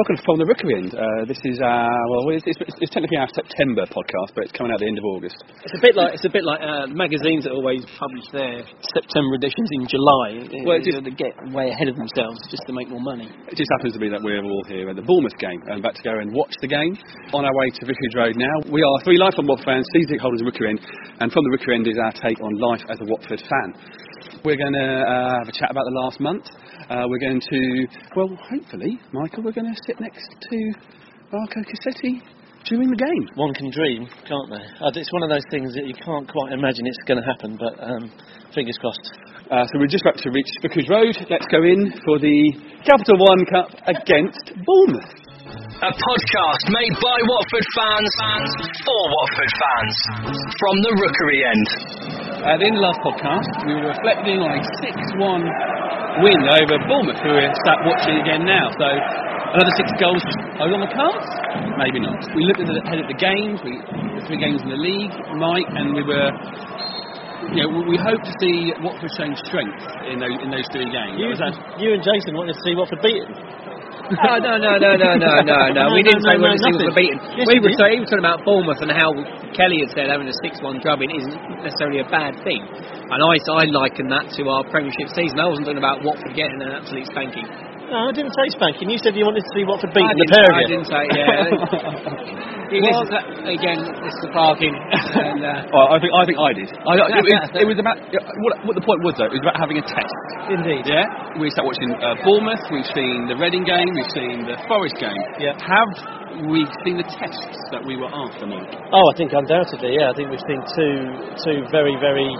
Welcome to From the Rookery End. Uh, this is uh, well, it's, it's, it's, technically our September podcast, but it's coming out at the end of August. It's a bit like it's a bit like uh, magazines that always publish their September editions in July. Well, it just, they get way ahead of themselves just to make more money. It just happens to be that we're all here at the Bournemouth game and about to go and watch the game. On our way to Vicarage Road now. We are three life lifelong Watford fans, season holders of Rookery End, and From the Rookery End is our take on life as a Watford fan. We're going to uh, have a chat about the last month. Uh, we're going to, well, hopefully, Michael, we're going to sit next to Marco Cassetti during the game. One can dream, can't they? Uh, it's one of those things that you can't quite imagine it's going to happen, but um, fingers crossed. Uh, so we're just about to reach Vicarage Road. Let's go in for the Capital One Cup against Bournemouth. A podcast made by Watford fans, fans for Watford fans from the Rookery end. At the end of the last podcast, we were reflecting on a 6-1 win over Bournemouth, who we're sat watching again now. So another six goals are on the cards? Maybe not. We looked at the head of the games, we, the three games in the league, Mike, and we were. You know, we hope to see Watford showing strength in those, in those three games. You, you and Jason wanted to see Watford beaten. Oh, no, no, no, no, no, no, no. We didn't say we wanted to see Watford beaten. Yes, we were talking, he was talking about Bournemouth and how Kelly had said having a 6-1 drubbing isn't necessarily a bad thing. And I, I liken that to our Premiership season. I wasn't talking about Watford getting an absolute spanking. No, I didn't say spanking. You said you wanted to see Watford beaten I the didn't, pair of I you. didn't say, yeah. this Well- is, again, this is the parking. and, uh, Oh, I think I think I did. I, it, was, it was about what, what the point was though. It was about having a test. Indeed. Yeah, we start watching uh, Bournemouth. We've seen the Reading game. We've seen the Forest game. Yeah. Have we seen the tests that we were after, Mike? Oh, I think undoubtedly, yeah. I think we've seen two two very, very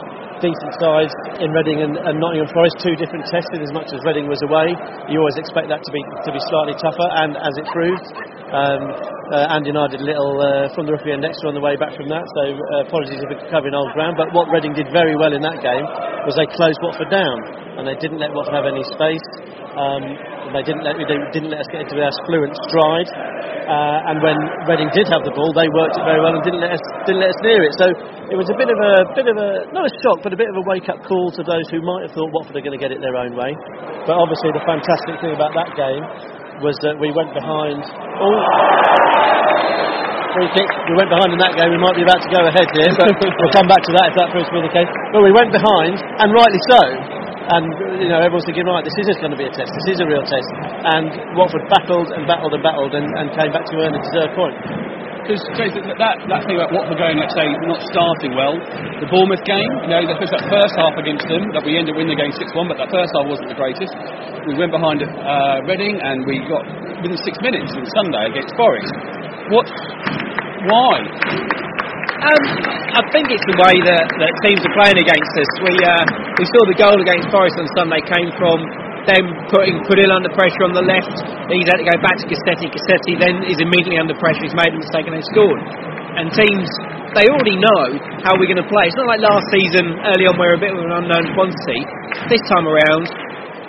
decent sides in Reading and, and Nottingham Forest, two different tests in as much as Reading was away. You always expect that to be to be slightly tougher, and as it proved, um, uh, Andy and I did a little uh, from the rookie and next on the way back from that, so uh, apologies if we're covering old ground. But what Reading did very well in that game was they closed Watford down, and they didn't let Watford have any space. Um, they didn't let me, they didn't let us get into their fluent stride. Uh, and when Reading did have the ball, they worked it very well and didn't let us didn't let us near it. So it was a bit of a bit of a not a shock, but a bit of a wake up call to those who might have thought Watford are going to get it their own way. But obviously, the fantastic thing about that game was that we went behind. Oh, free kick. We went behind in that game. We might be about to go ahead here, but we'll come back to that if that proves to be the case. But we went behind, and rightly so. And you know, everyone's thinking, right, this is going to be a test. This is a real test. And Watford battled and battled and battled, and, and came back to earn a deserved point. Because Jason, that that thing about Watford going, let's say, not starting well. The Bournemouth game, you know, especially that first half against them, that we ended up winning the game 6-1, but that first half wasn't the greatest. We went behind uh, Reading, and we got within six minutes on Sunday against Forest. What? Why? Um, I think it's the way that, that teams are playing against us. We uh, we saw the goal against Forest on Sunday came from them putting Pudil under pressure on the left. He's had to go back to Cassetti. Cassetti then is immediately under pressure. He's made a mistake and they scored. And teams, they already know how we're going to play. It's not like last season, early on, we were a bit of an unknown quantity. This time around,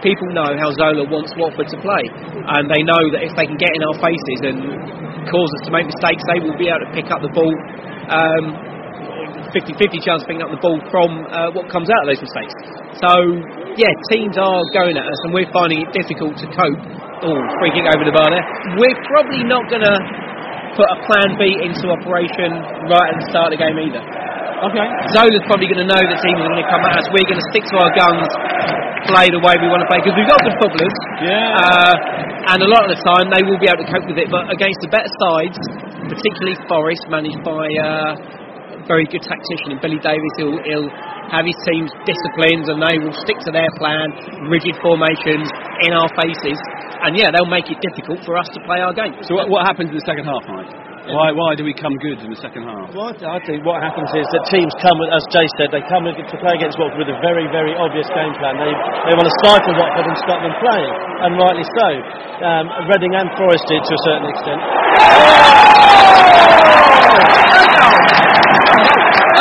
people know how Zola wants Watford to play. And they know that if they can get in our faces and cause us to make mistakes, they will be able to pick up the ball. Um, 50-50 chance of picking up the ball from uh, what comes out of those mistakes. So, yeah, teams are going at us and we're finding it difficult to cope. Oh, free kick over the bar there. We're probably not going to put a plan B into operation right at the start of the game either. Okay. Zola's probably going to know that teams are going to come at us. We're going to stick to our guns, play the way we want to play because we've got good footballers. Yeah. Uh, and a lot of the time they will be able to cope with it. But against the better sides, particularly Forest, managed by uh, a very good tactician in Billy Davies, he'll, he'll have his teams disciplined and they will stick to their plan, rigid formations in our faces. And yeah, they'll make it difficult for us to play our game. So what, what happens in the second half, Mike? Why, why do we come good in the second half? Well, I think what happens is that teams come, as Jay said, they come to play against Watford with a very, very obvious game plan. They, they want to stifle Watford and stop them playing, and rightly so. Um, Reading and Forest did to a certain extent.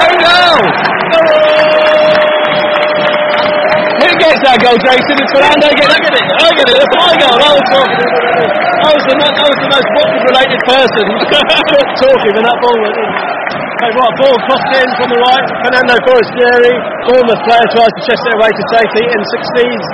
Oh no! Who gets that goal, Jason? It's Fernando. Look at it. Look at it. It's my goal. I was talking. I was the, mo- was the most Watford-related person talking when that ball Hey, what, ball crossed in from the right, Fernando Forestieri, Bournemouth player tries to chest it away to safety and succeeds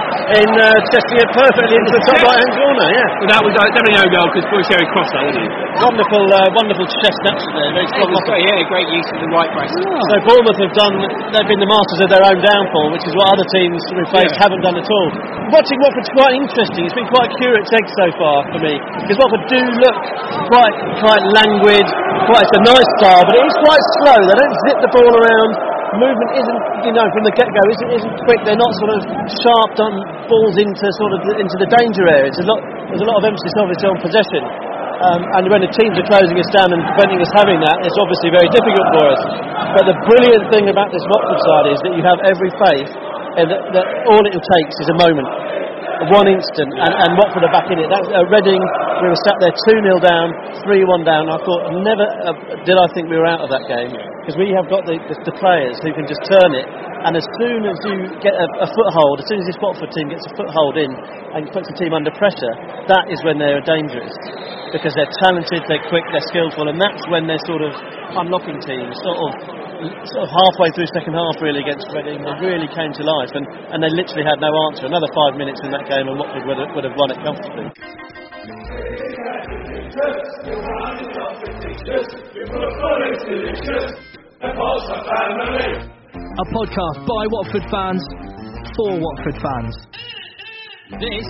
in uh, chesting it perfectly into the top right hand corner, yeah. But that was uh, definitely no goal because Forestieri crossed that, didn't he? Wonderful, uh, wonderful chest action there, very strong It great, yeah, great use of the right brace. So Bournemouth have done, they've been the masters of their own downfall, which is what other teams we've faced haven't done at all. Watching Watford's quite interesting. It's been quite a curate's egg so far for me, because Watford do look quite, quite languid, quite, it's a nice style, but it is quite slow. They don't zip the ball around. Movement isn't, you know, from the get-go isn't, isn't quick. They're not sort of sharp done balls into sort of the, into the danger areas. There's a lot, there's a lot of emphasis obviously on possession. Um, and when the teams are closing us down and preventing us having that, it's obviously very difficult for us. But the brilliant thing about this Watford side is that you have every faith in that, that all it takes is a moment, one instant, and, and Watford are back in it. That's uh, Reading, we were sat there 2 0 down, 3 1 down. I thought, never uh, did I think we were out of that game. Because we have got the, the, the players who can just turn it, and as soon as you get a, a foothold, as soon as this Watford team gets a foothold in and puts the team under pressure, that is when they're dangerous because they're talented, they're quick, they're skillful, and that's when they're sort of unlocking teams. Sort of, sort of halfway through second half, really against Reading, they really came to life, and, and they literally had no answer. Another five minutes in that game, and Watford would have, would have won it comfortably. A podcast by Watford fans for Watford fans. This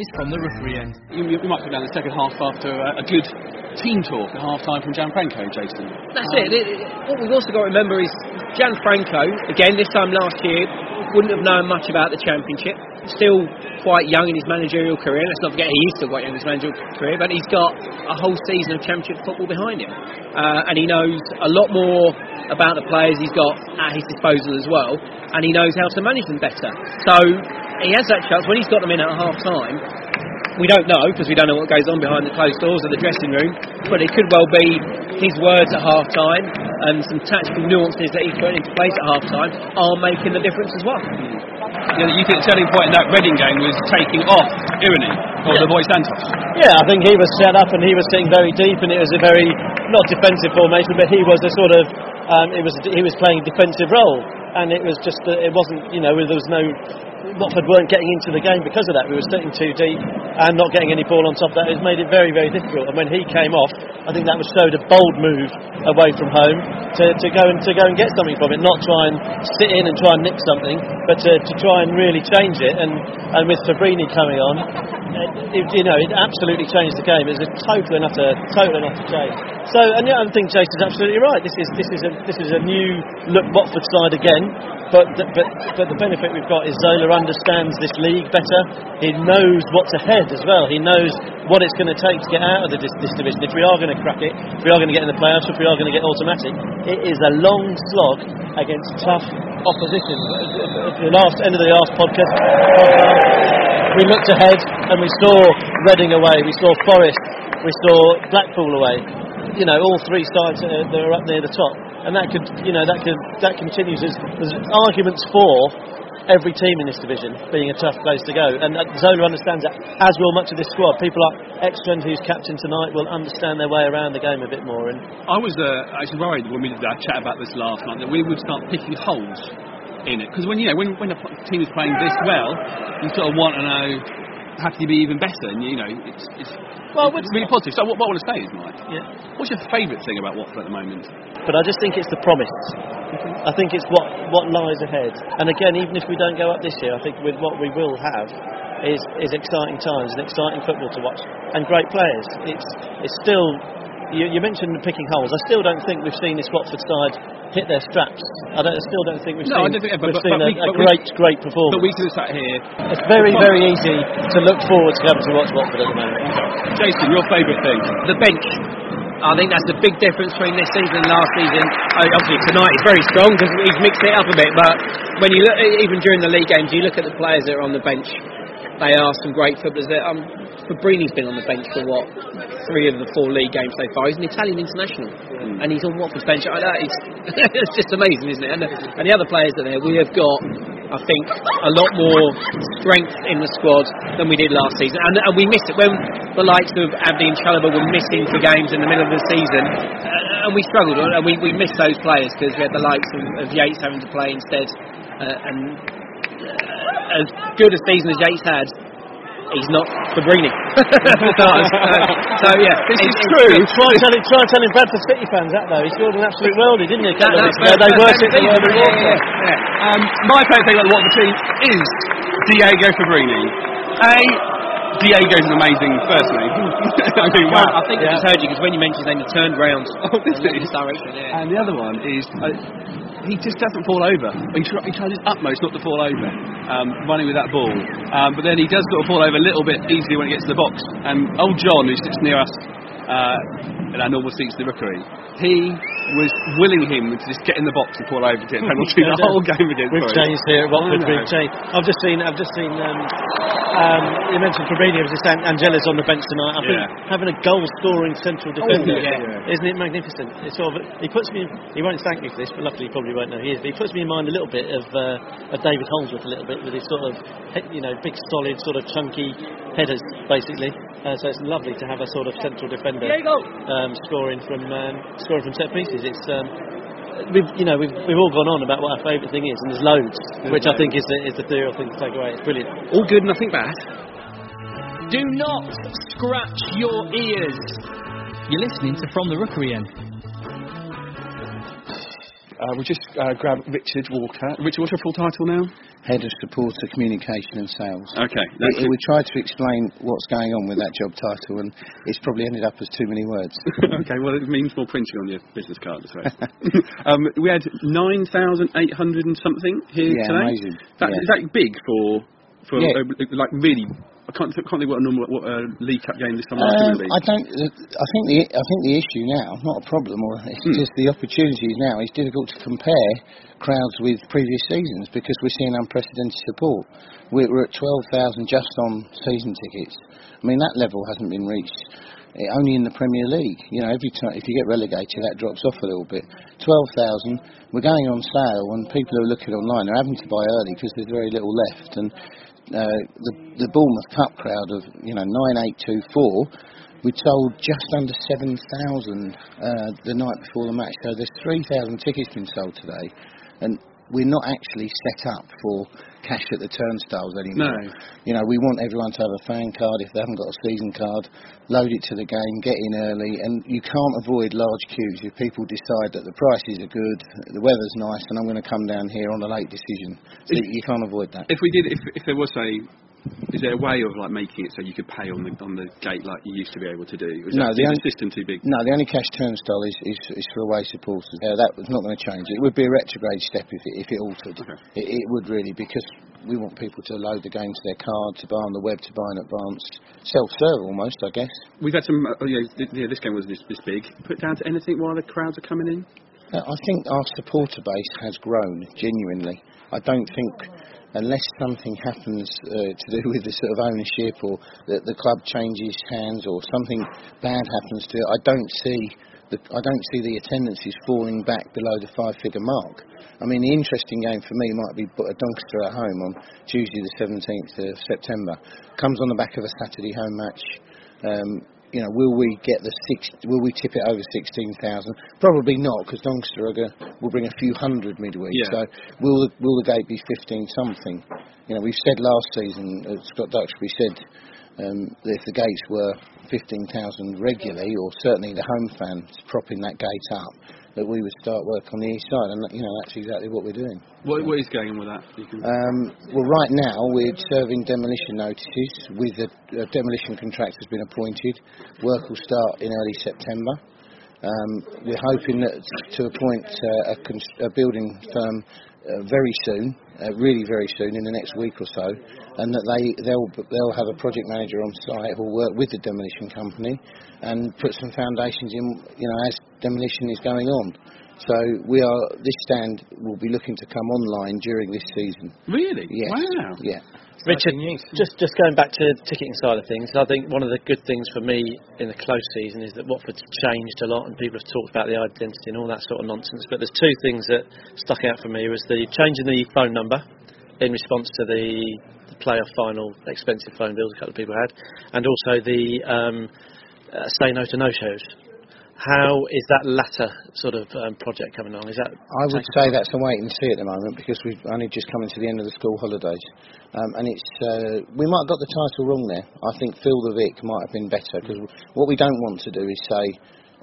is from the rookery end. You, you might go down the second half after uh, a good team talk at half time from Gianfranco, Jason. That's it. It- it- What we've also got to remember is Gianfranco, again, this time last year, wouldn't have known much about the Championship. Still quite young in his managerial career. Let's not forget he is still quite young in his managerial career, but he's got a whole season of Championship football behind him. Uh, and he knows a lot more about the players he's got at his disposal as well, and he knows how to manage them better. So he has that chance when he's got them in at half time. We don't know because we don't know what goes on behind the closed doors of the dressing room, but it could well be his words at half time and some tactical nuances that he's putting into place at half time are making the difference as well. You, know, you think the turning point in that Reading game was taking off Iriney or the boy Santos? Yeah, I think he was set up and he was sitting very deep, and it was a very not defensive formation, but he was a sort of um, it was he was playing a defensive role, and it was just that it wasn't you know there was no Watford weren't getting into the game because of that. We were sitting too deep and not getting any ball on top of that. It made it very very difficult. And when he came off, I think that was showed a bold move away from home to, to go and to go and get something from it, not try and sit in and try and nick something, but to, to try and really change it. And and with Fabbrini coming on, it, you know, it absolutely changed the game. It was a total and utter, total and utter change. So, and yeah, I think Jason's absolutely right. This is this is a this is a new look Watford side again. But but but the benefit we've got is Zola understands this league better. He knows what's ahead as well. He knows what it's going to take to get out of the, this, division. If we are going to crack it, if we are going to get in the playoffs, if we are going to get automatic, it is a long slog against tough opposition. The last end of the last podcast, we looked ahead and we saw Reading away, we saw Forest, we saw Blackpool away. You know, all three sides that are, up near the top, and that could, you know, that could that continues. There's arguments for every team in this division being a tough place to go, and uh, Zola understands that, as will much of this squad. People like Ekstrand, who's captain tonight, will understand their way around the game a bit more. And I was uh, actually worried when we did our chat about this last night that we would start picking holes in it because when you know when when a team is playing this well, you sort of want to know how can you be even better, and you know it's it's, Well, it's really positive. So what, what I want to say is, Mike, yeah. what's your favourite thing about Watford at the moment? but I just think it's the promise. I think it's what, what lies ahead. And again, even if we don't go up this year, I think with what we will have is, is exciting times and exciting football to watch and great players. It's, it's still, you, you mentioned picking holes. I still don't think we've seen this Watford side hit their straps. I, don't, I still don't think we've No, I seen, don't think- but- we've but- seen but a, we- a but we- great, great performance. But we could have sat here. it's very, very easy to look forward to having to watch Watford at the moment. Jason, your favourite thing? The bench. I think that's the big difference between this season and last season. Uh, obviously tonight is very strong because he's mixed it up a bit. But when you look, even during the league games, you look at the players that are on the bench. They are some great footballers. That um, Fabbrini's been on the bench for what three of the four league games so far. He's an Italian international, and he's on Watford's bench like that. It's, it's just amazing, isn't it? And, the- and the other players that are there, we have got I think, a lot more strength in the squad than we did last season. And, and we missed it when the likes of Abdi and Chalobah were missing for games in the middle of the season. Uh, and we struggled, and we, we missed those players because we had the likes of, of Yeates having to play instead. Uh, and as good a season as Yeates had, he's not Fabbrini. so, so, yeah, This is It's- it's- true. Try telling, try telling Bradford City fans that though. He scored an absolute worldie, didn't he? That, that's fair- they worshipped the world yeah, yeah, yeah. Um, my favourite thing about the Watford team is Diego Fabbrini. A, Diego's an amazing first name. I mean, wow. I think I just heard you because when you mentioned his name, he turned round. Oh, this is- direction, yeah. And the other one is uh, he just doesn't fall over. He, try, he tries his utmost not to fall over, um, running with that ball. Um, but then he does sort of fall over a little bit easily when he gets to the box. And old John, who sits near us uh, in our normal seats in the rookery, he was willing him to just get in the box and fall over to get penalty the whole game against We've Forest. changed here at Watford. We've changed. I've just seen. I've just seen. Um, um, you mentioned Fabbrini. Just saying Angella's on the bench tonight. I think Yeah. having a goal-scoring central defender, yeah. isn't it magnificent? It's sort of. He puts me. He won't thank me for this, but luckily he probably won't know he is. But he puts me in mind a little bit of, uh, of David Holdsworth a little bit with his sort of, you know, big, solid, sort of chunky headers, basically. Uh, so it's lovely to have a sort of central defender um, scoring from um, scoring from set pieces. It's um, we've you know we've we've all gone on about what our favourite thing is, and there's loads, which I think is the, is the theory thing to take away. It's brilliant. All good, nothing bad. Do not scratch your ears. You're listening to From the Rookery End. Uh, we'll just uh, grab Richard Walker. Richard, what's your full title now? Head of Supporter Communication and Sales. Okay, We, that's we tried to explain what's going on with that job title, and it's probably ended up as too many words. okay, well, it means more printing on your business card, I suppose. um, we had 9,800 and something here Yeah, today. amazing. That, Yeah. Is that big for, for Yeah. uh, like, really? I can't, can't think what a normal what a League Cup game this time last Um, year I don't. I think the I think the issue now, not a problem, or it's Hmm. just the opportunities now. It's difficult to compare crowds with previous seasons because we're seeing unprecedented support. We're, we're at twelve thousand just on season tickets. I mean that level hasn't been reached. eh, Only in the Premier League, you know, every time if you get relegated, that drops off a little bit. Twelve thousand. We're going on sale, and people who are looking online are having to buy early because there's very little left. And uh, the the Bournemouth Cup crowd of you know nine eight two four. We sold just under 7,000 uh, the night before the match, so there's 3,000 tickets been sold today, and we're not actually set up for cash at the turnstiles anymore. No. You know, we want everyone to have a fan card if they haven't got a season card, load it to the game, get in early, and you can't avoid large queues if people decide that the prices are good, the weather's nice, and I'm going to come down here on a late decision. So If- you can't avoid that. If we did, if, if there was a, is there a way of like making it so you could pay on the on the gate like you used to be able to do? Is, No, that, the is only- system too big? No, the only cash turnstile is, is, is for away supporters. Uh, that was not going to change. It would be a retrograde step if it, if it altered. Okay. It, it would really, because we want people to load the game to their card, to buy on the web, to buy in advance. Self-serve almost, I guess. We've had some. Uh, yeah, th- yeah, this game was this, this big. Put down to anything while the crowds are coming in. Uh, I think our supporter base has grown, genuinely. I don't think, unless something happens uh, to do with the sort of ownership or that the club changes hands or something bad happens to it, I don't see the, I don't see the attendances falling back below the five-figure mark. I mean, the interesting game for me might be a Doncaster at home on Tuesday the 17th of September. Comes on the back of a Saturday home match. Um, you know, will we get the six? Will we tip it over sixteen thousand? Probably not, because go- will bring a few hundred midweek. Yeah. So will the, will the gate be fifteen something? You know, we've said last season, uh, Scott Duxbury said um, that if the gates were fifteen thousand regularly, or certainly the home fans propping that gate up, that we would start work on the east side, and you know that's exactly what we're doing. What, what is going on with that? Um, well, right now we're serving demolition notices with a, a demolition contractor has been appointed. Work will start in early September. Um, we're hoping that to appoint uh, a, a building firm uh, very soon, uh, really very soon, in the next week or so, and that they they'll they'll have a project manager on site who'll work with the demolition company and put some foundations in, you know, as demolition is going on. So we are this stand will be looking to come online during this season. really? Yes. Wow. Yeah. Richard, just just going back to the ticketing side of things, I think one of the good things for me in the close season is that Watford's changed a lot, and people have talked about the identity and all that sort of nonsense. But there's two things that stuck out for me: was the change in the phone number, in response to the, the playoff final expensive phone bills a couple of people had, and also the um, uh, say no to no shows. How is that latter sort of um, project coming along? Is that I would say that's a wait and see at the moment because we've only just come into the end of the school holidays, um, and it's uh, we might have got the title wrong there. I think Fill the Vic might have been better because what we don't want to do is say,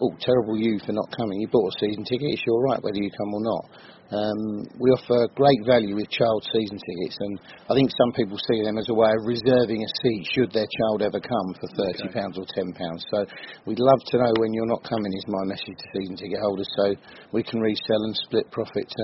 "Oh, terrible you for not coming. You bought a season ticket. It's your right whether you come or not." Um, we offer great value with child season tickets, and I think some people see them as a way of reserving a seat should their child ever come for thirty pounds or ten pounds. So we'd love to know when you're not coming. Is my message to season ticket holders, so we can resell and split profit to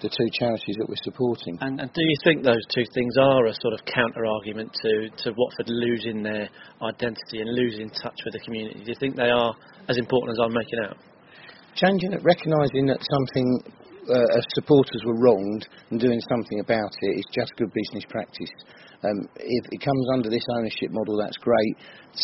the two charities that we're supporting. And, and do you think those two things are a sort of counter argument to, to Watford losing their identity and losing touch with the community? Do you think they are as important as I'm making out? Changing it, recognising that something uh, as supporters were wronged and doing something about it is just good business practice. Um, if it comes under this ownership model, that's great.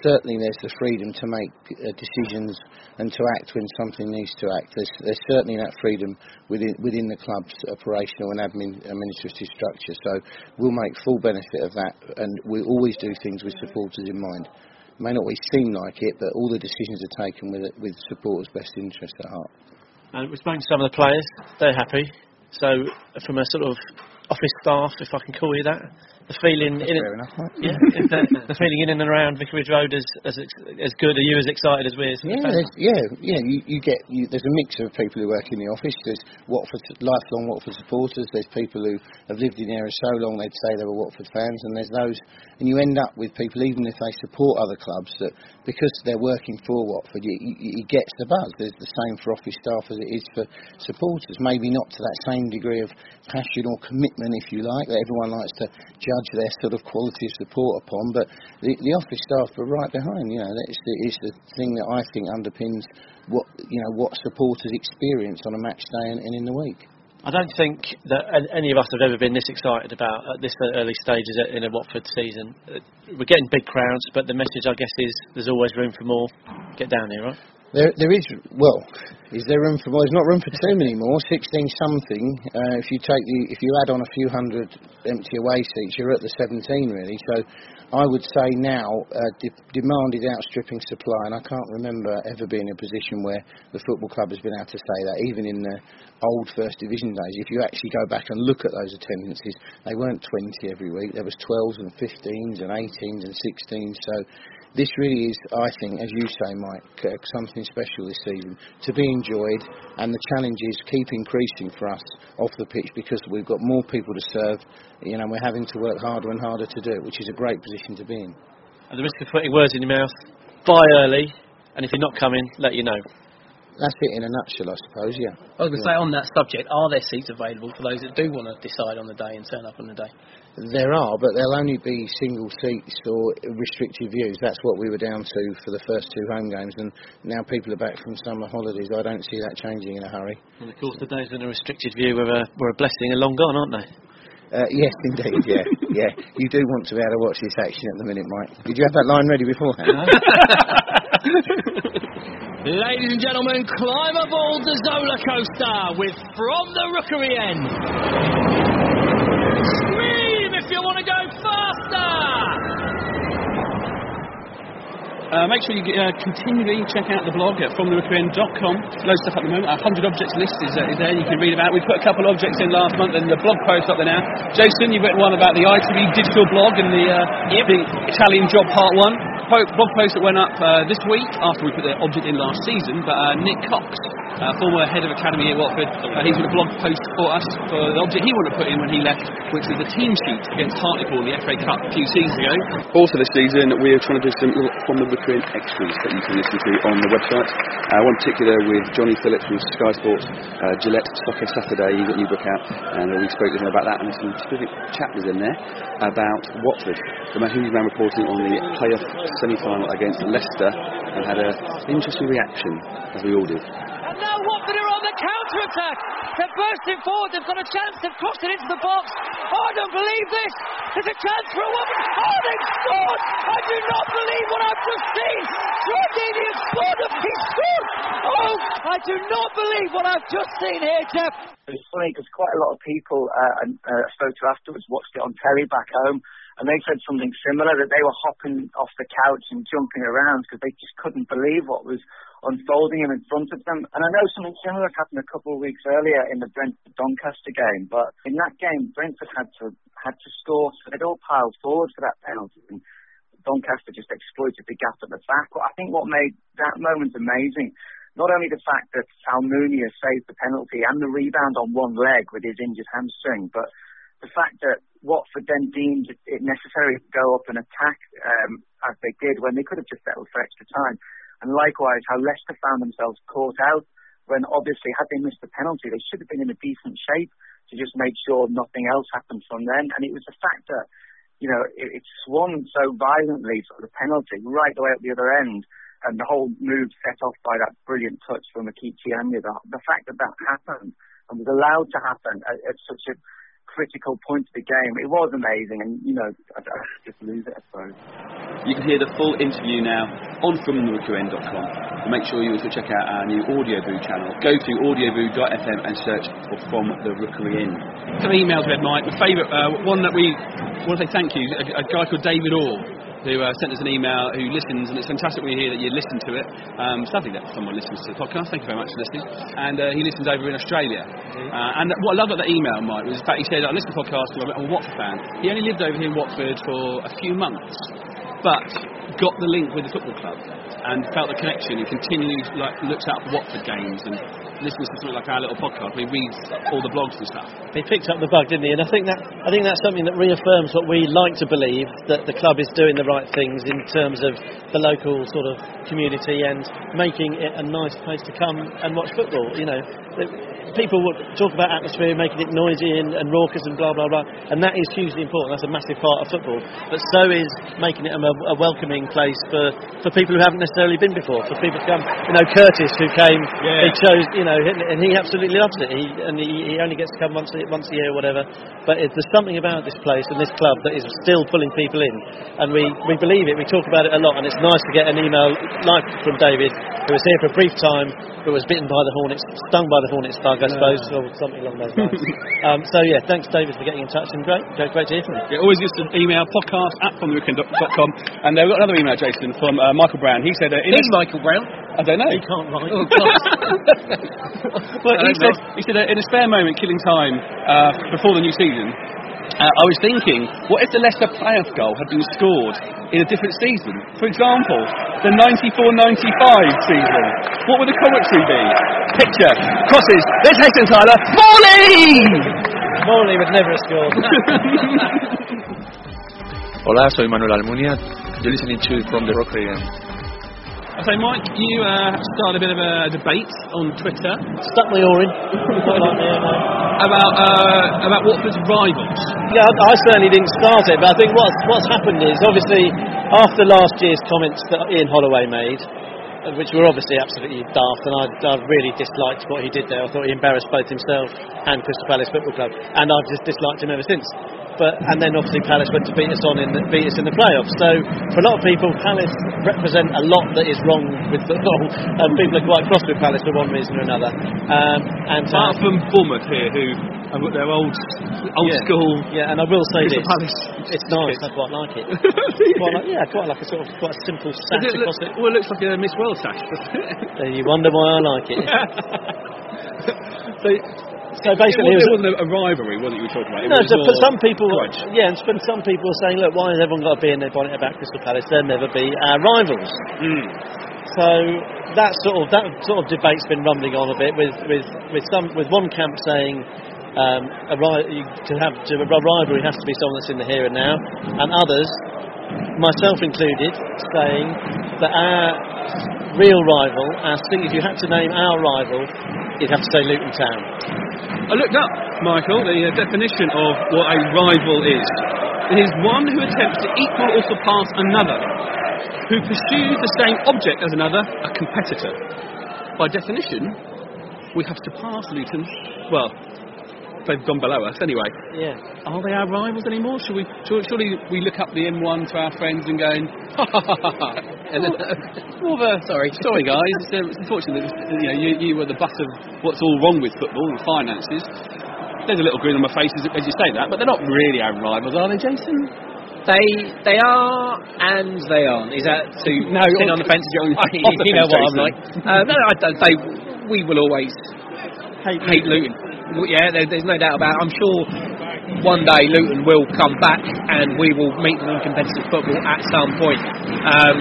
Certainly, there's the freedom to make uh, decisions and to act when something needs to act. There's, there's certainly that freedom within, within the club's operational and admin administrative structure. So we'll make full benefit of that, and we always do things with supporters in mind. It may not always seem like it, but all the decisions are taken with with supporters' best interest at heart. And we've spoken to some of the players; they're happy. So, from a sort of office staff, if I can call you that, the feeling in Fair enough, mate. yeah, the, the feeling in and around Vicarage Road is as as good. Are you as excited as we? are? Yeah, yeah, yeah. You, you get you, there's a mix of people who work in the office. There's Watford lifelong Watford supporters. There's people who have lived in the area so long they'd say they were Watford fans, and there's those. And you end up with people, even if they support other clubs, that because they're working for Watford, you, you, you get the buzz. There's the same for office staff as it is for supporters. Maybe not to that same degree of passion or commitment, if you like, that everyone likes to judge their sort of quality of support upon. But the, the office staff are right behind. You know, that's the, it's the thing that I think underpins what you know what supporters experience on a match day and, and in the week. I don't think that any of us have ever been this excited about at this early stages in a Watford season. We're getting big crowds, but the message, I guess, is there's always room for more. Get down here, right? There, there is well, is there room for more? There's not room for too many more. Sixteen something. Uh, if you take the, if you add on a few hundred empty away seats, you're at the seventeen really. So, I would say now uh, de- demand is outstripping supply, and I can't remember ever being in a position where the football club has been able to say that, even in the old First Division days. If you actually go back and look at those attendances, they weren't 20 every week. There was 12s and 15s and 18s and 16s. So this really is, I think, as you say, Mike, uh, something special this season to be enjoyed, and the challenges keep increasing for us off the pitch because we've got more people to serve. You know, we're having to work harder and harder to do it, which is a great position to be in. At the risk of putting words in your mouth, buy early, and if you're not coming, let you know. That's it in a nutshell, I suppose. Yeah. I was going to say on that subject, are there seats available for those that do want to decide on the day and turn up on the day? There are, but they'll only be single seats or restricted views. That's what we were down to for the first two home games, and now people are back from summer holidays. I don't see that changing in a hurry. And of course, the days when a restricted view were a, were a blessing are long gone, aren't they? Uh, yes, indeed, yeah, yeah. You do want to be able to watch this action at the minute, Mike. Did you have that line ready beforehand? Ladies and gentlemen, climb aboard the Zola coaster with From the Rookery End. You want to go faster! Uh, make sure you uh, continually check out the blog at fromtherookeryend.com. Loads of stuff at the moment. Our 100 objects list is, uh, is there. You can read about. We put a couple of objects in last month and the blog post up there now. Jason, you've written one about the ITV digital blog and the, uh, the Italian job part one. Po- blog post that went up uh, this week after we put the object in last season. But uh, Nick Cox, uh, former head of academy at Watford, uh, he's got a blog post for us for the object he wanted to put in when he left, which was the team sheet against Hartlepool in the FA Cup a few seasons ago. Also this season, we're trying to do some from the End extras that you can listen to on the website. Uh, one particular with Johnny Phillips from Sky Sports, uh, Gillette Soccer Saturday, he's got a new book out, and we spoke to him about that, and some specific chapters in there about Watford. The man who's now reporting on the playoff semi-final against Leicester, and had an interesting reaction, as we all did. Now Watford are on a counter attack. They're bursting forward. They've got a chance. They've crossed it into the box. Oh, I don't believe this. There's a chance for a woman. Oh, they've scored. I do not believe what I've just seen. Jordini has scored. He scored. Oh, I do not believe what I've just seen here, Jeff. It was funny because quite a lot of people uh, uh, spoke to afterwards watched it on telly back home, and they said something similar that they were hopping off the couch and jumping around because they just couldn't believe what was unfolding in front of them. And I know something similar happened a couple of weeks earlier in the Brentford Doncaster game, but in that game Brentford had to had to score, so they'd all piled forward for that penalty. And Doncaster just exploited the gap at the back. But I think what made that moment amazing, not only the fact that Almunia saved the penalty and the rebound on one leg with his injured hamstring, but the fact that Watford then deemed it necessary to go up and attack um, as they did when they could have just settled for extra time. And likewise, how Leicester found themselves caught out when obviously had they missed the penalty, they should have been in a decent shape to just make sure nothing else happened from then. And it was the fact that, you know, it, it swung so violently for the penalty right the way at the other end. And the whole move set off by that brilliant touch from Ikechi Anya. The, the fact that that happened and was allowed to happen at, at such a critical point of the game. It was amazing, and you know, I, I just lose it, I suppose. You can hear the full interview now on fromtherookeryend.com. And make sure you also check out our new Audioboo channel. Go to audioboo.fm and search for From the Rookery End. Some emails read, Mike. My favourite uh, one that we want to say thank you. A, a guy called David Orr who uh, sent us an email, who listens, and it's fantastic when you hear that you listen to it. Um, sadly, that someone listens to the podcast. Thank you very much for listening. And uh, he listens over in Australia. Uh, and what I love about that email, Mike, was the fact he said, I listen to the podcast I'm a Watford fan. He only lived over here in Watford for a few months, but got the link with the football club and felt the connection and continually like looks out for Watford games and listens to something like our little podcast. We read all the blogs and stuff. He picked up the bug, didn't he? And I think that I think that's something that reaffirms what we like to believe that the club is doing the right things in terms of the local sort of community and making it a nice place to come and watch football. You know, people would talk about atmosphere, making it noisy and, and raucous and blah blah blah, and that is hugely important. That's a massive part of football. But so is making it a, a welcoming place for, for people who haven't necessarily been before. For people to come, you know, Curtis who came, Yeah. he chose, you know, and he absolutely loves it. He and he, he only gets to come once a, once a year or whatever. But it, there's something about this place and this club that is still pulling people in, and we we believe it. We talk about it a lot, and it's nice to get an email like from David, who was here for a brief time, but was bitten by the hornets, stung by the hornet's bug, I suppose, or something along those lines. um, so yeah, thanks David for getting in touch, and great, great, great to hear from you. Yeah, always used to email podcast at fromtheweekend.com. And uh, we've got another email, Jason, from uh, Michael Brown. He said, uh, in Who's Michael Brown? I don't know. He can't write. Oh, God. Well, he don't said, he said uh, in a spare moment, killing time uh, before the new season, uh, I was thinking, what if the Leicester playoff goal had been scored in a different season? For example, the 94-95 season. What would the commentary be? Picture, crosses, there's Hessenthaler, Morley! Morley would never have scored. Hola, soy Manuel Almunia. You're listening to From the Rookery End. So, Mike, you uh, started a bit of a debate on Twitter Stuck my oar in. Quite like me, I about uh, about Watford's rivals. Yeah, I, I certainly didn't start it, but I think what's what's happened is obviously after last year's comments that Ian Holloway made, uh, which were obviously absolutely daft, and I, I really disliked what he did there. I thought he embarrassed both himself and Crystal Palace Football Club, and I've just disliked him ever since. But and then obviously Palace went to beat us on in the, beat us in the playoffs. So for a lot of people, Palace represent a lot that is wrong with football, and people are quite cross with Palace for one reason or another. Um, and uh, Apart from Bournemouth here, who have got their old old yeah. school. Yeah, and I will say this: Palace. it's nice. I quite like it. quite like, yeah, quite like a sort of quite a simple sash it look- across it. well, it looks like a Miss World sash. Uh, you wonder why I like it. so, So basically, it, was- wasn't a, rivalry, wasn't it? You were talking about. It No, was so for some people, grudge. yeah, and some people are saying, look, why has everyone got to be in their bonnet about Crystal Palace? They'll never be our rivals. Mm. So that sort of that sort of debate's been rumbling on a bit with with with some with one camp saying. Um, a ri- to have to, a rivalry has to be someone that's in the here and now, and others, myself included, saying that our real rival, our if you had to name our rival, you'd have to say Luton Town. I looked up, Michael, the uh, definition of what a rival is. It is one who attempts to equal or surpass another, who pursues the same object as another, a competitor. By definition, we have to surpassed Luton. Well, they've gone below us anyway. Yeah. Are they our rivals anymore? Should we? Surely, surely we look up the M1 to our friends and going, ha ha ha ha. ha. And then, more of a sorry, sorry guys. It's, uh, it's unfortunate that you know you, you were the butt of what's all wrong with football and finances. There's a little grin on my face as, as you say that, but they're not really our rivals, are they, Jason? They they are and they aren't. Is that to No, sit on the fence? you're on- I- off you know what I'm like. Uh, no, I don't. They we will always Hate, hate Luton. Yeah, there, there's no doubt about. it. I'm sure one day Luton will come back and we will meet them in competitive football at some point. Um,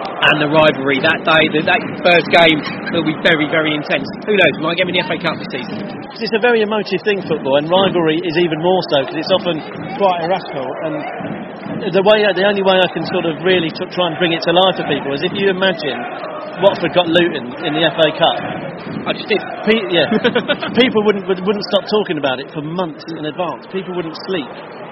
and the rivalry that day, the, that first game will be very, very intense. Who knows? We might get in the FA Cup this season. it's a very emotive thing, football, and rivalry is even more so because it's often quite irrational. And the way, the only way I can sort of really t- try and bring it to life for people is if you imagine Watford got Luton in the FA Cup. I just did. Pe- yeah, people wouldn't would, wouldn't stop talking about it for months in advance. People wouldn't sleep.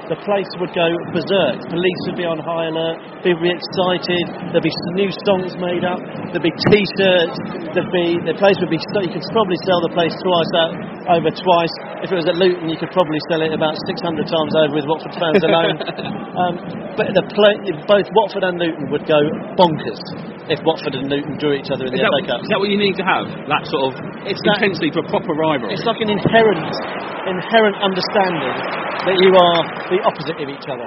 The place would go berserk. Police would be on high alert. People would be excited. There'd be new songs made up. There'd be T-shirts. There'd be the place would be. so- You could probably sell the place twice out over twice. If it was at Luton, you could probably sell it about 600 times over with Watford fans alone. um, but the play, both Watford and Luton would go bonkers if Watford and Luton drew each other in Is the that, FA Cup. is that what you need to have? That sort of It's that- intensity for a proper rivalry. It's like an inherent, inherent understanding that you are the opposite of each other.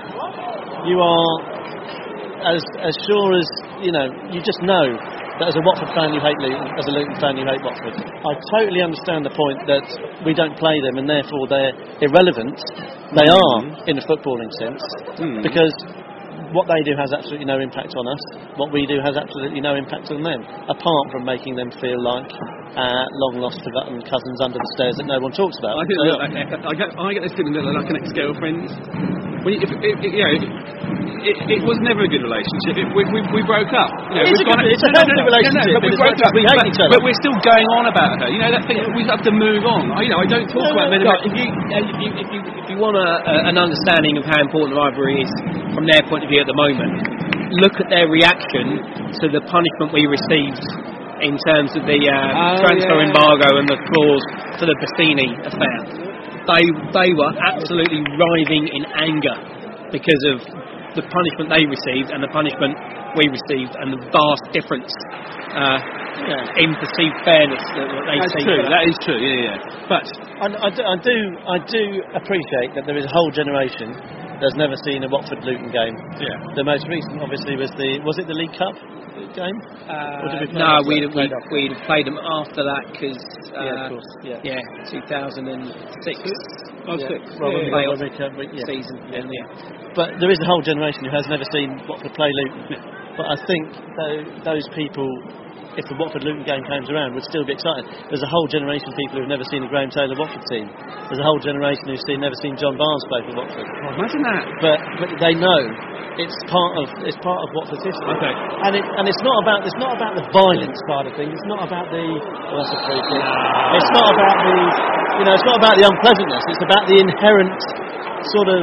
You are as as sure as you know. You just know that as a Watford fan you hate Luton, as a Luton fan you hate Watford. I totally understand the point that we don't play them and therefore they're irrelevant. They are in a footballing sense Mm. because what they do has absolutely no impact on us. What we do has absolutely no impact on them, apart from making them feel like uh, long lost, forgotten cousins under the stairs that no one talks about. I think So, look, I, I get I get this feeling that they're like an ex-girlfriend. When you, if, if, if, you know, it, it was never a good relationship. It, we, we, we broke up. You know, It's a good- it's a healthy relationship, but we but as broke as up. we hate but, each other. but we're still going on about her. You know that thing. We have to move on. I, you know, I don't talk No, about men. no, about- If you, if you, if you, if you want a, a, an understanding of how important the rivalry is from their point of view at the moment, look at their reaction to the punishment we received in terms of the uh, Oh, transfer yeah. embargo and the clause for the Bassini affair. They, they were absolutely writhing in anger because of the punishment they received and the punishment we received and the vast difference uh, Yeah. in perceived fairness that, that they That's see. true. that. That is true. Yeah, yeah. But I, I do, I do, I do appreciate that there is a whole generation that's never seen a Watford Luton game. yeah. The most recent, obviously, was the was it the League Cup game? Did we no, we'd, that? we'd, Played we'd played them after that because uh, yeah. Yeah. yeah, 2006 Oh, Yeah. six. Well, Yeah, when we- playoff we yeah. season. Yeah. Yeah. But there is a whole generation who has never seen Watford play Luton. But I think tho- those people, if the Watford Luton game comes around, would still be excited. There's a whole generation of people who've never seen a Graham Taylor Watford team. There's a whole generation who've seen, never seen John Barnes play for Watford. Oh, imagine that. But, but they know it's part of it's part of Watford's history. Okay. And it, and it's not about it's not about the violence side of things. It's not about the well, that's a free kick. It's not about the you know it's not about the unpleasantness. It's about the inherent sort of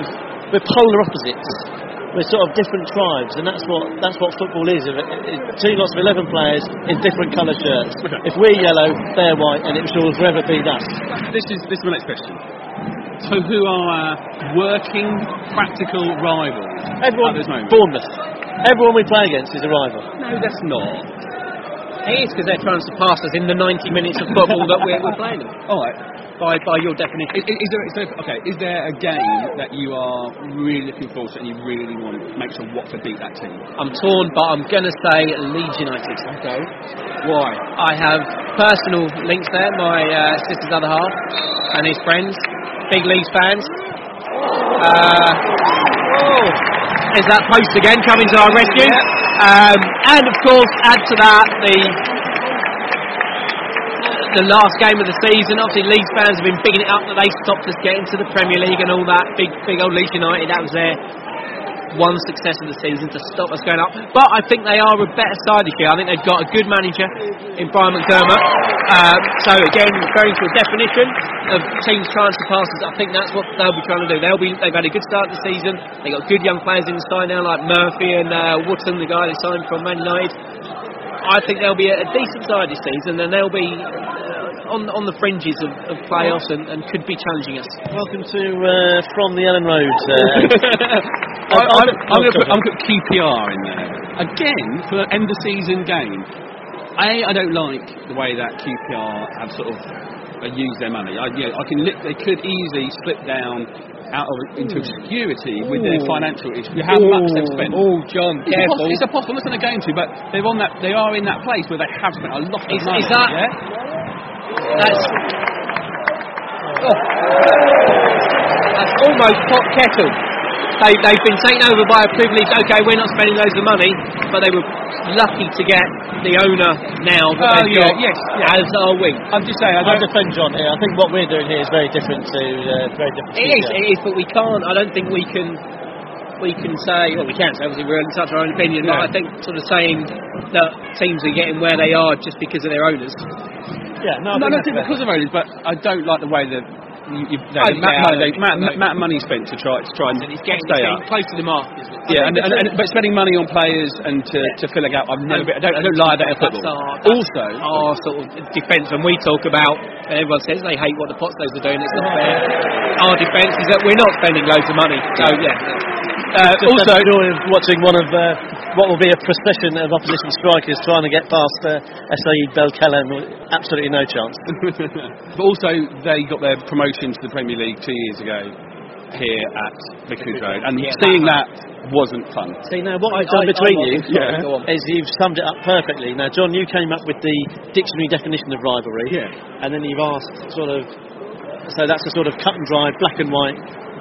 we're polar opposites. We're sort of different tribes, and that's what that's what football is. Two lots of eleven players in different colour shirts. If we're yellow, they're white, and it will forever be that. This is this is my next question. So, who are our working, practical rivals Everyone, at this moment? Bournemouth. Everyone we play against is a rival. No, that's not. It is because they're trying to surpass us in the 90 minutes of football that we're, we're playing them. All right. By, by your definition. Is, is there, is there, okay, is there a game that you are really looking forward to and you really want to make sure Watford beat that team? I'm torn, but I'm going to say Leeds United. Okay. Why? I have personal links there. My uh, sister's other half and his friends, big Leeds fans. Uh, oh, is that post again coming to our rescue? Um, and of course, add to that the the last game of the season. Obviously, Leeds fans have been bigging it up that they stopped us getting to the Premier League and all that. Big, big old Leeds United. That was their one success of the season to stop us going up. But I think they are a better side this year. I think they've got a good manager in Brian McDermott. Uh, so again, referring to a definition of teams trying to pass us, I think that's what they'll be trying to do. They'll be they've had a good start to the season. They've got good young players in the side now, like Murphy and uh, Wootton, the guy they signed from Man United. I think they'll be a, a decent side this season, and they'll be uh, on on the fringes of, of playoffs and, and could be challenging us. Welcome to uh, from the Ellen Road. Uh, I, I'm, I'm going to put, I'm gonna put QPR in there again for end of season game. A, I don't like the way that QPR have sort of uh, used their money. I, you know, I can li- they could easily slip down out of into hmm. obscurity with their financial issues. You have much they've spent. Oh, John, It's careful. poss- it's a possible. I'm not saying they're going to, but they're on that. They are in that place where they have spent a lot of Is- money. is that- Yeah? That's, oh. That's almost pot kettle. They, they've been taken over by a privileged, okay, we're not spending loads of money, but they were lucky to get the owner now that Oh, they've yeah, got, yes, yeah. as are we. I'm just saying. I don't. defend John here. I think what we're doing here is very different to uh, very different. It is, it is, but we can't, I don't think we can we can say, well we can say obviously we're in such our own opinion, Yeah. but I think sort of saying that teams are getting where they are just because of their owners. Yeah, no, No, think no, that's because of owners, but I don't like the way that you, you, Matt, money, they, don't Matt, think. Matt money spent to try to try and it's getting, stay it's up. close to the mark, isn't it? Yeah, and, and, and, but spending money on players and to, to fill a gap, I've never I don't I don't that That's football. our, that's also, our sort of defence when we talk about everyone says they hate what the Pozzos are doing it's not fair our defence is that we're not spending loads of money so yeah uh, also had the joy of watching one of uh, what will be a procession of opposition strikers trying to get past uh, Saeed Belkalem. Absolutely no chance. but also they got their promotion to the Premier League two years ago here at Vicarage Road, and Yeah, seeing that wasn't fun. See now what I've done I- between I you like. Yeah. Is you've summed it up perfectly. Now, John, you came up with the dictionary definition of rivalry, Yeah. and then you've asked sort of. So that's a sort of cut and dry, black and white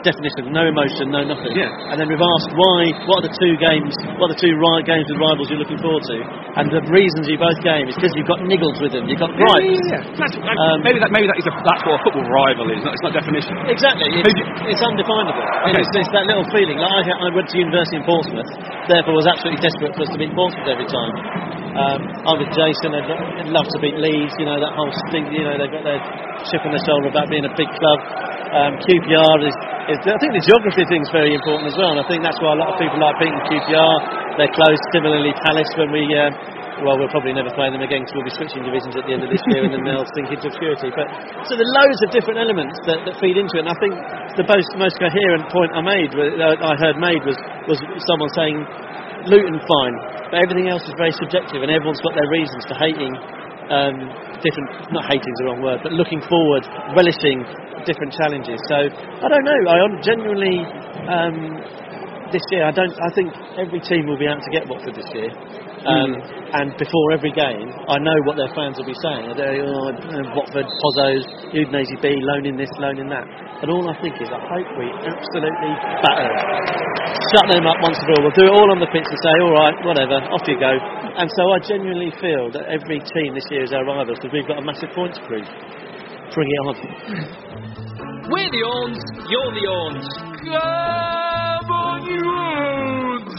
definition, no emotion, no nothing. Yeah. And then we've asked why, what are the two games, what are the two ri- games with rivals you're looking forward to? And the reasons you both game is because you've got niggles with them, you've got gripes. Yeah, That's, that- Um, maybe that maybe that is a, that's what a football rival is. Not, it's not definition. Exactly, it's, it's undefinable. Okay. It's, it's that little feeling. Like I, I went to university in Portsmouth, therefore was absolutely desperate for us to beat Portsmouth every time. Um, I'm with Jason. I'd, love to beat Leeds. You know that whole thing. You know they've got their chip on their shoulder about being a big club. Um, QPR is, is. I think the geography thing's very important as well, and I think that's why a lot of people like beating QPR. They're close. Similarly, Palace when we. Uh, well, we'll probably never play them again because we'll be switching divisions at the end of this year and then they'll sink into obscurity. But so there are loads of different elements that, that feed into it. And I think the most, most coherent point I made, uh, I heard made, was, was someone saying Luton fine, but everything else is very subjective and everyone's got their reasons for hating um, different, not hating is the wrong word, but looking forward, relishing different challenges. So I don't know. I genuinely. Um, this year, I don't. I think every team will be out to get Watford this year. Um, And before every game, I know what their fans will be saying. They're, oh, Watford, Pozzos, Udinese B, loaning this, loaning that. And all I think is, I hope we absolutely batter them. Shut them up once and for all. We'll do it all on the pitch and say, all right, whatever, off you go. And so I genuinely feel that every team this year is our rivals because we've got a massive point to prove. Bring it on. We're the Orns, you're the Orns. Come on, you Orns!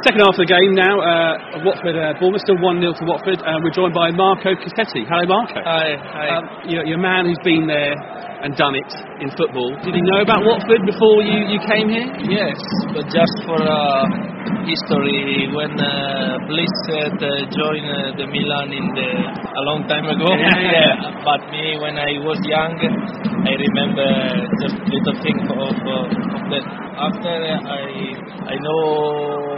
Second half of the game now. Uh, Watford, uh, Bournemouth still one 0 to Watford. Uh, we're joined by Marco Cassetti. Hello, Marco. Hi, hi. Um, you're, you're a man who's been there and done it in football. Did you know about Watford before you, you came here? Yes, but just for uh, history, when uh, Bliss said uh, join uh, the Milan in the a long time ago. Yeah. But me, when I was young, I remember just little thing of, uh, of that. After I I know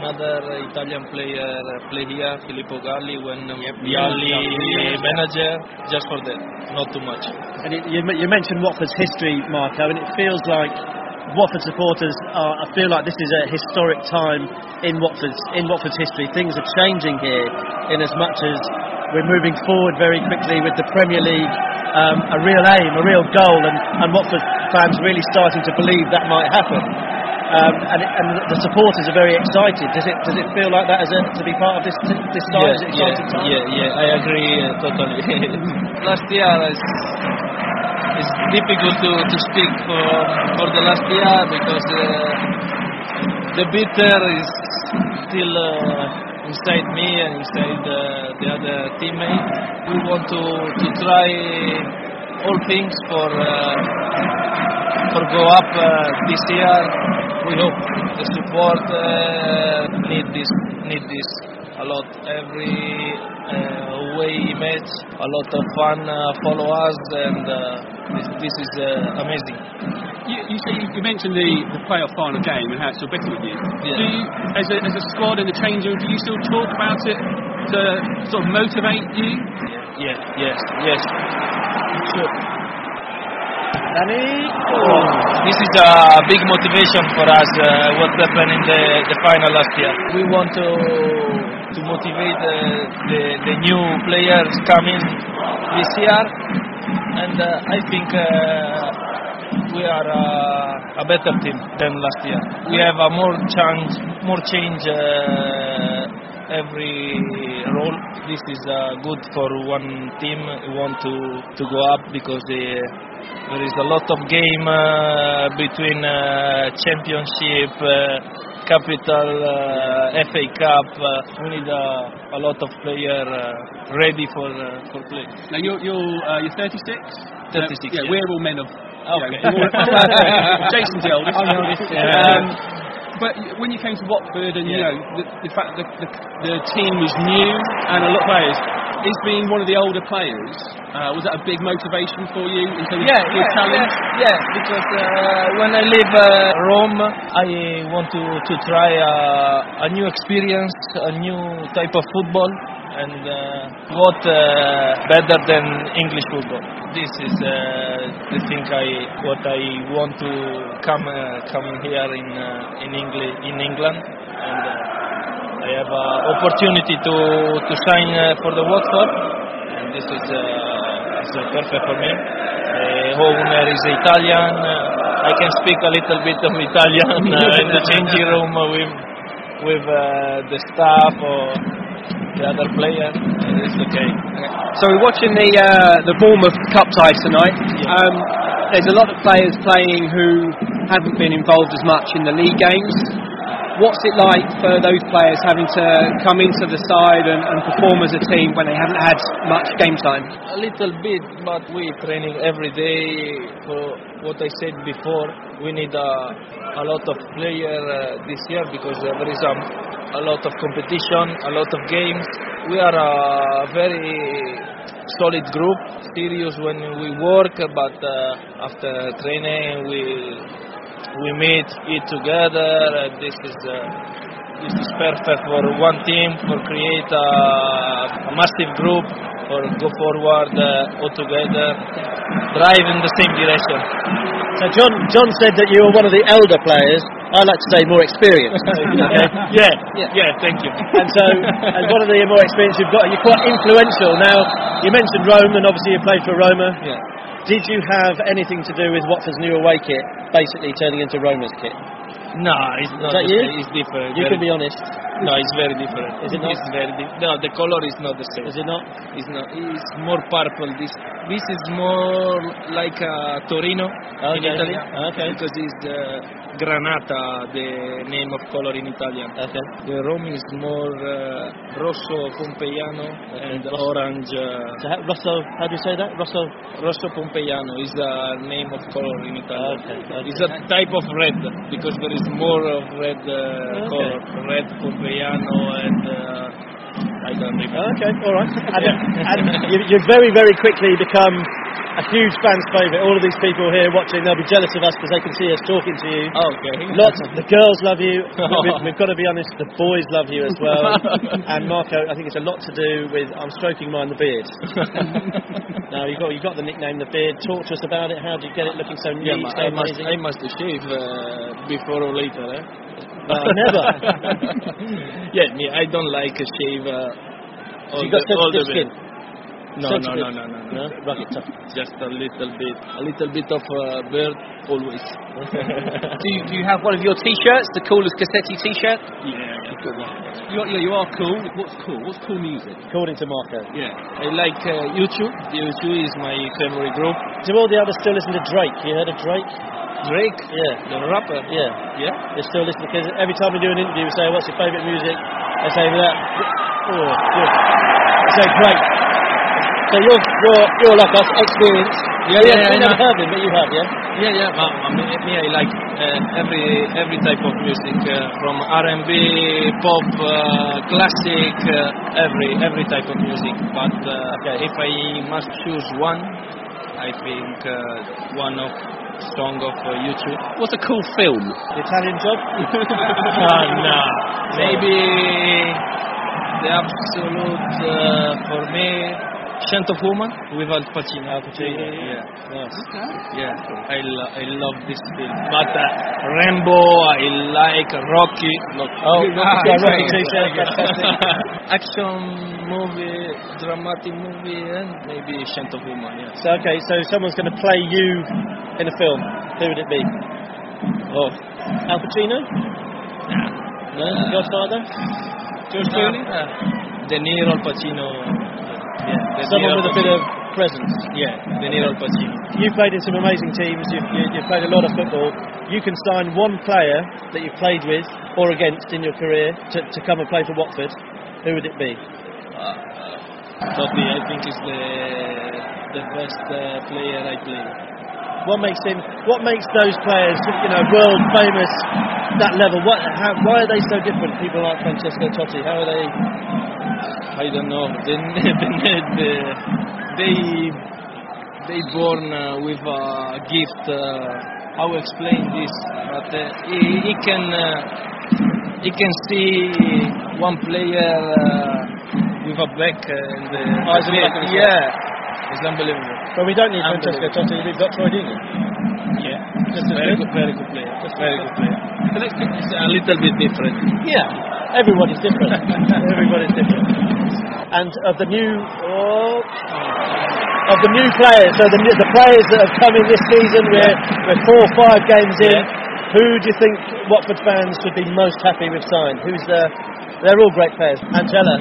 another Italian player uh, play here, Filippo Galli, when um, Vialli manager. Just for that, not too much. And it, you, you mentioned Watford's history, Marco, and it feels like Watford supporters are. I feel like this is a historic time in Watford's in Watford's history. Things are changing here, in as much as we're moving forward very quickly with the Premier League, um, a real aim, a real goal, and, and Watford fans really starting to believe that might happen. Um, and, and the supporters are very excited. Does it does it feel like that as a, to be part of this this time? Yeah, time? yeah, yeah, I agree uh, totally. last year is it's difficult to, to speak for for the last year because uh, the bitter is still uh, inside me and inside uh, the other teammates. We want to to try all things for uh, for go up uh, this year. We hope the support uh, need this need this a lot. Every uh, away match. A lot of fun uh, follow us, and uh, this, this is uh, amazing. You, you, say you, mentioned the, the playoff final game and how it's still bitter with you. Yeah. Do you, as a, as a squad in the change room, do you still talk about it to sort of motivate you? Yeah, yes, yes. Sure. This is a big motivation for us. Uh, what happened in the, the final last year. We want to to motivate the, the, the new players coming this year, and uh, I think uh, we are uh, a better team than last year. We have a more change, more change uh, every role. This is uh, good for one team. We want to to go up because uh, there is a lot of game uh, between uh, championship. Uh, Capital, uh, FA Cup, uh, we need uh, a lot of player uh, ready for uh, for play. Now you're you're uh, you're 36. 36, yeah, yeah. we're all men of. Okay. you know, Jason's the oldest. I'm the oldest, yeah. Um, but when you came to Watford and you Yeah. know the, the fact that the, the team was new and a lot of players, is being one of the older players uh, was that a big motivation for you in terms Yeah, of your yeah, challenge? yeah, yeah, because uh, when I leave uh, Rome, I want to, to try uh, a new experience, a new type of football, and uh, what uh, better than English football? This is uh, the thing I what I want to come uh, come here in uh, in England in England, and uh, I have an opportunity to to uh, for the Watford, and this is. Uh, is uh, perfect for me. The owner is Italian. Uh, I can speak a little bit of Italian uh, in the changing room uh, with with uh, the staff or the other player. and It's okay. So we're watching the uh, the Bournemouth Cup tie tonight. Um, there's a lot of players playing who haven't been involved as much in the league games. What's it like for those players having to come into the side and, and perform as a team when they haven't had much game time? A little bit, but we training every day. For what I said before, we need a, a lot of player uh, this year because uh, there is a, a lot of competition, a lot of games. We are a very solid group, serious when we work, but uh, after training we we meet, eat together. And this is uh, this is perfect for one team, for create a, a massive group, for go forward uh, all together, drive in the same direction. So John, John said that you were one of the elder players. I like to say more experienced. okay? yeah, yeah, yeah, thank you. And so, and one of the more experienced you've got, you're quite influential. Now, you mentioned Rome, and obviously you played for Roma. Yeah. Did you have anything to do with Watford's new away kit, basically turning into Roma's kit? No, it's not. that the you? It's different. You very- can be honest. No, it's very different. Is it not? It's very di- no, the color is not the same. Is it not? It's not. It's more purple. This this is more like a Torino in Italy. Okay. Because it's uh, granata, the name of color in Italian. Okay. The Rome is more uh, rosso pompeiano and orange. Uh, So how, Rosso, how do you say that? Rosso. Rosso Pompeiano is the name of color in Italian. Okay, okay. It's a type of red because there is more of red uh, Okay. color, red Pompeiano and remember. Okay, all right. And, and you, you've very, very quickly become a huge fan's favourite. All of these people here watching, they'll be jealous of us because they can see us talking to you. Okay. Lots. The girls love you. We've, we've got to be honest. The boys love you as well. and Marco, I think it's a lot to do with. I'm stroking mine the beard. now you've got you got the nickname the beard. Talk to us about it. How do you get it looking so neat, Yeah, so I must? I must shave uh, before or later. Eh? No, never. yeah, me, I don't like a shave. Uh, all you got the, all the skin. No, no, no, no, no, No? no. Tough. Just a little bit, a little bit of uh, beard always. Do you, do you have one of your T-shirts, the coolest Cassetti T-shirt? Yeah, yeah, good one. You are, yeah, you are cool. What's cool? What's cool music? According to Marco. Yeah, I like uh, U2. U2 is my favorite group. Do all the others still listen to Drake? You heard of Drake? Drake, Yeah. the rapper. Yeah. Yeah. They still listen because every time we do an interview, we say, "What's your favourite music?" They say that. Oh, good. They say great. So you're you're you're like us, experienced. Yeah, yeah, yeah, never heard him, but you have, yeah. Yeah, yeah. Ma, ma, me, me, I like uh, every every type of music, uh, from R&B, pop, uh, classic, uh, every every type of music. But uh, if I must choose one, I think uh, one of song of uh, U2. What's a cool film? The Italian Job. uh, no, maybe the absolute uh, for me. Scent of Woman with Al Pacino. Al Pacino. Yeah. Yes. Yeah. I, lo- I love this film. But uh, Rambo, I like Rocky. Look. Oh, Rocky too, yeah, fantastic. Action movie, dramatic movie, and maybe Scent of Woman. Yeah. So okay, so someone's going to play you in a film. Who would it be? Oh. Al Pacino. No. Godfather. George Clooney. Uh, De Niro, Al Pacino. Yeah. Someone with a bit of presence. Yeah. De Niro, Al Pacino. You've played in some amazing teams. You've, you, you've played a lot of football. You can sign one player that you've played with or against in your career to, to come and play for Watford. Who would it be? Uh, Totti, I think is the the best uh, player I play. What makes him? What makes those players, you know, world famous that level? What? How, why are they so different? People like Francesco Totti. How are they? I don't know. They they they, born uh, with a gift. Uh, how explain this? But uh, he, he can uh, he can see one player with a back and the Eyes in the back of his head. yeah, it's unbelievable. But we don't need Francesco Totti. We've got Troy Deeney. Yeah, Just very good. very good player. Just a very good player. It's a little bit different. Yeah, everybody's different. everybody's different. And of the new, oh, of the new players, so the, the players that have come in this season, we're, we're four or five games in. Who do you think Watford fans should be most happy with signed? Who's the? They're all great players. Angella,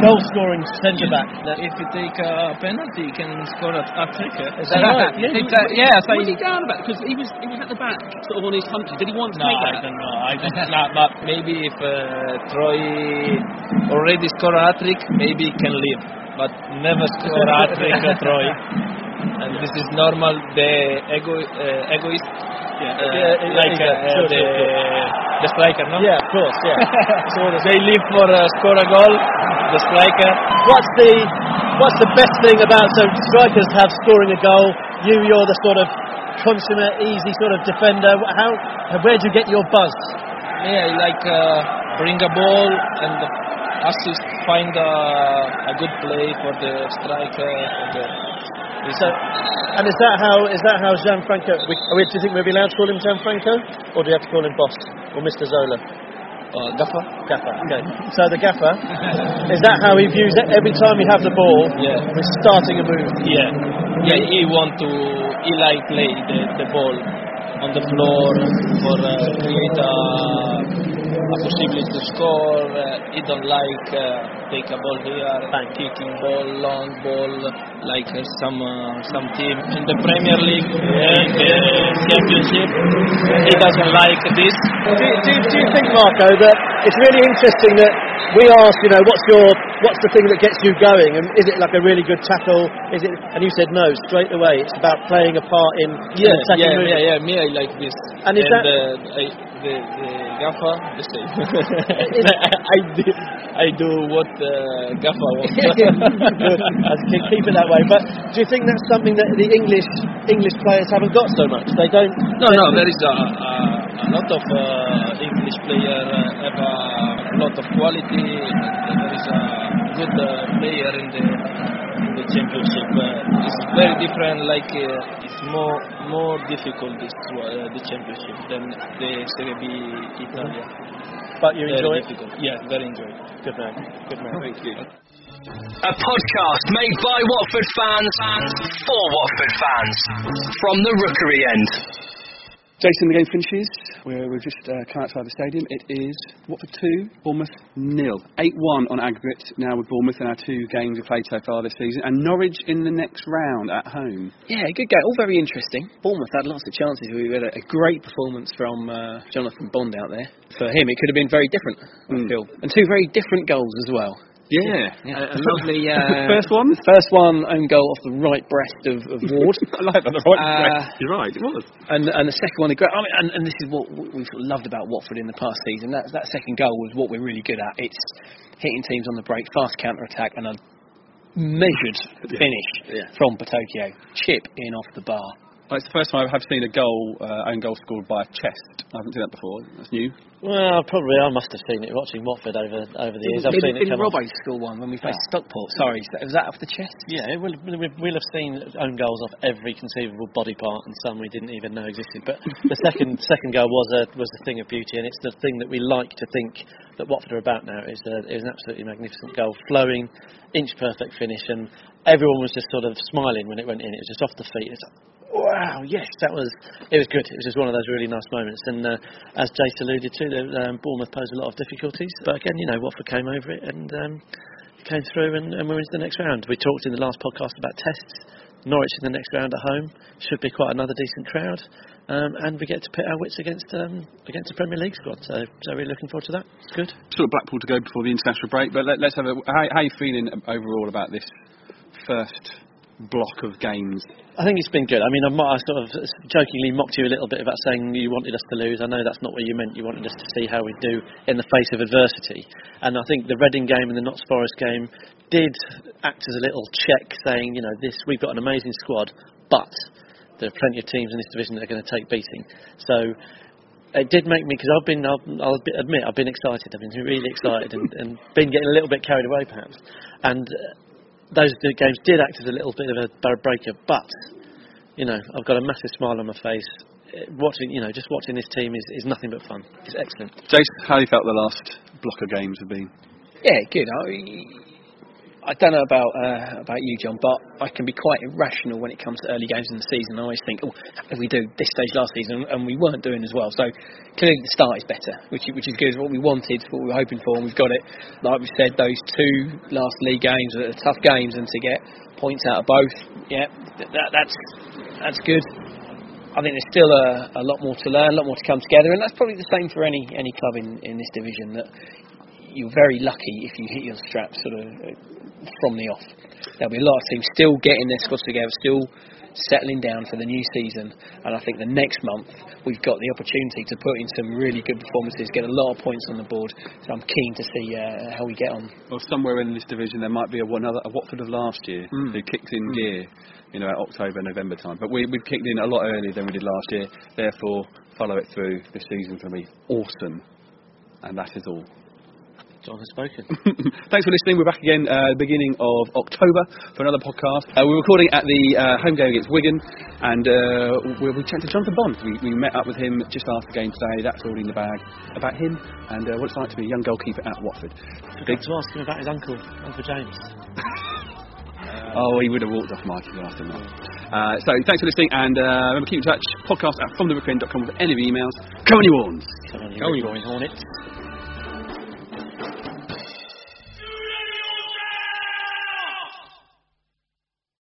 goal scoring centre back. If you take a penalty, you can score a, trick. Is that right? Yeah, It's, uh, yeah, so what's he down about? Because he was he was at the back, sort of on his hunches. Did he want to No, I that? don't know. I know. But maybe if uh, Troy already score a hat trick, maybe he can leave. But never score a hat trick, uh, Troy. And this is normal. The ego, uh, egoist, uh, Yeah, yeah, like yeah, uh, sure, the, sure, sure. the striker, no? Yeah, of course. Yeah. they live for uh, score a goal. The striker. What's the What's the best thing about so strikers have scoring a goal? You, you're the sort of consummate, easy sort of defender. How? Where do you get your buzz? Yeah, like uh, bring a ball and assist, find a, a good play for the striker. For the, So, and is that how is that how Gianfranco? We, are we- do you think we'll be allowed to call him Gianfranco, or do you have to call him Boss or Mr. Zola? uh, gaffer. Gaffer. Okay. So the gaffer is that how he views it? Every time we have the ball, Yeah. we're starting a move. Yeah, yeah. He want to he like play the, the ball on the floor for uh, create a, a possibility to score. Uh, he don't like uh, take a ball here, kicking ball, long ball, like uh, some uh, some team in the Premier League, in the Championship. He doesn't like this. Do, do, do you think, Marco, that it's really interesting that we ask, you know, what's your, what's the thing that gets you going, and is it like a really good tackle? Is it? And you said no straight away. It's about playing a part in Yeah, in attacking yeah, movement. yeah, yeah. Me, I like this. And is that- uh, I, the the Gaffa the same. I do I do what uh, Gaffa wants. Keep, it that way. But do you think that's something that the English English players haven't got so much? They don't. no, no. There is a, a, a lot of uh, English player uh, have a lot of quality. And there is a good uh, player in the in the championship. Uh, it's very different. Like uh, it's more more difficult this Uh, the championship than the Serie B Italia. Mm-hmm. But you enjoy it. Yeah, very enjoy. it. Good man. Good man. Thank you. A podcast made by Watford fans for Watford fans from the Rookery end. Jason, the game finishes. We're, we've just uh, come outside the stadium. It is Watford 2, Bournemouth nil. 8-1 on aggregate now with Bournemouth in our two games we've played so far this season. And Norwich in the next round at home. Yeah, good game. All very interesting. Bournemouth had lots of chances. We had a, a great performance from uh, Jonathan Bond out there. For him, it could have been very different, I Mm. feel. And two very different goals as well. Yeah. A, a lovely uh, First one? First one, own goal off the right breast of, of Ward. I like that. The right Uh, breast. You're right. It was. And, and the second one, the great, I mean, and, and this is what we've sort of loved about Watford in the past season. That, that second goal was what we're really good at. It's hitting teams on the break, fast counter attack, and a measured finish Yeah. from Battocchio. Chip in off the bar. Well, it's the first time I have seen a goal, uh, own goal scored by a chest. I haven't seen that before. That's new. Well, probably I must have seen it watching Watford over over the years. I've Didn't- seen it didn't come off. Robbo score one when we faced Stockport? Sorry, was that off the chest? Yeah, we'll, we'll, we'll have seen own goals off every conceivable body part and some we didn't even know existed. But the second second goal was a was a thing of beauty, and it's the thing that we like to think that Watford are about now. Is a, it was an absolutely magnificent goal, flowing, inch perfect finish, and everyone was just sort of smiling when it went in. It was just off the feet. It's like, Wow! Yes, that was it. Was good. It was just one of those really nice moments. And uh, as Jace alluded to, the, um, Bournemouth posed a lot of difficulties, but again, you know, Watford came over it and um, came through and, and we're into the next round. We talked in the last podcast about tests. Norwich in the next round at home should be quite another decent crowd, um, and we get to pit our wits against um, against the Premier League squad. So, so we're looking forward to that. It's good. Still at Blackpool to go before the international break, but let, us have a. How, how are you feeling overall about this first block of games? I think it's been good. I mean, I, might, I sort of jokingly mocked you a little bit about saying you wanted us to lose. I know that's not what you meant. You wanted us to see how we do in the face of adversity. And I think the Reading game and the Notts Forest game did act as a little check, saying, you know, this we've got an amazing squad, but there are plenty of teams in this division that are going to take beating. So it did make me because I've been I'll, I'll admit I've been excited I've been really excited and, and been getting a little bit carried away perhaps and those games did act as a little bit of a bar- breaker but you know I've got a massive smile on my face Uh, watching you know just watching this team is, is nothing but fun it's excellent Jason, how you felt the last block of games have been? Yeah, good. I, I don't know about uh, about you, John, but I can be quite irrational when it comes to early games in the season. I always think, oh, if we do this stage last season, and we weren't doing as well. So clearly the start is better, which which is good. It's what we wanted, what we were hoping for, and we've got it. Like we said, those two last league games are tough games, and to get points out of both, yeah, that, that's that's good. I think there's still a, a lot more to learn, a lot more to come together, and that's probably the same for any any club in, in this division. That you're very lucky if you hit your straps sort of uh, from the off. There'll be a lot of teams still getting their squads together, still settling down for the new season. And I think the next month we've got the opportunity to put in some really good performances, get a lot of points on the board. So I'm keen to see uh, how we get on. Well, somewhere in this division there might be a, one other, a Watford of last year Mm. who kicked in gear, you know, at October, November time. But we we kicked in a lot earlier than we did last year. Therefore, follow it through this season for me. Awesome, and that is all. John has spoken Thanks for listening. We're back again uh, the beginning of October for another podcast. Uh, we're recording at the uh, home game against Wigan, and uh, we'll be chatting to Jonathan Bond. We, we met up with him just after the game today. That's all in the bag about him and uh, what it's like to be a young goalkeeper at Watford. Big to ask him about his uncle Uncle James Oh, he would have walked off Mike if you that. Uh, so thanks for listening, and uh, remember keep in touch. Podcast at fromtherookeryend.com with any of your emails. Come on, you horns. Come on, you Come on, big you Roaring Hornets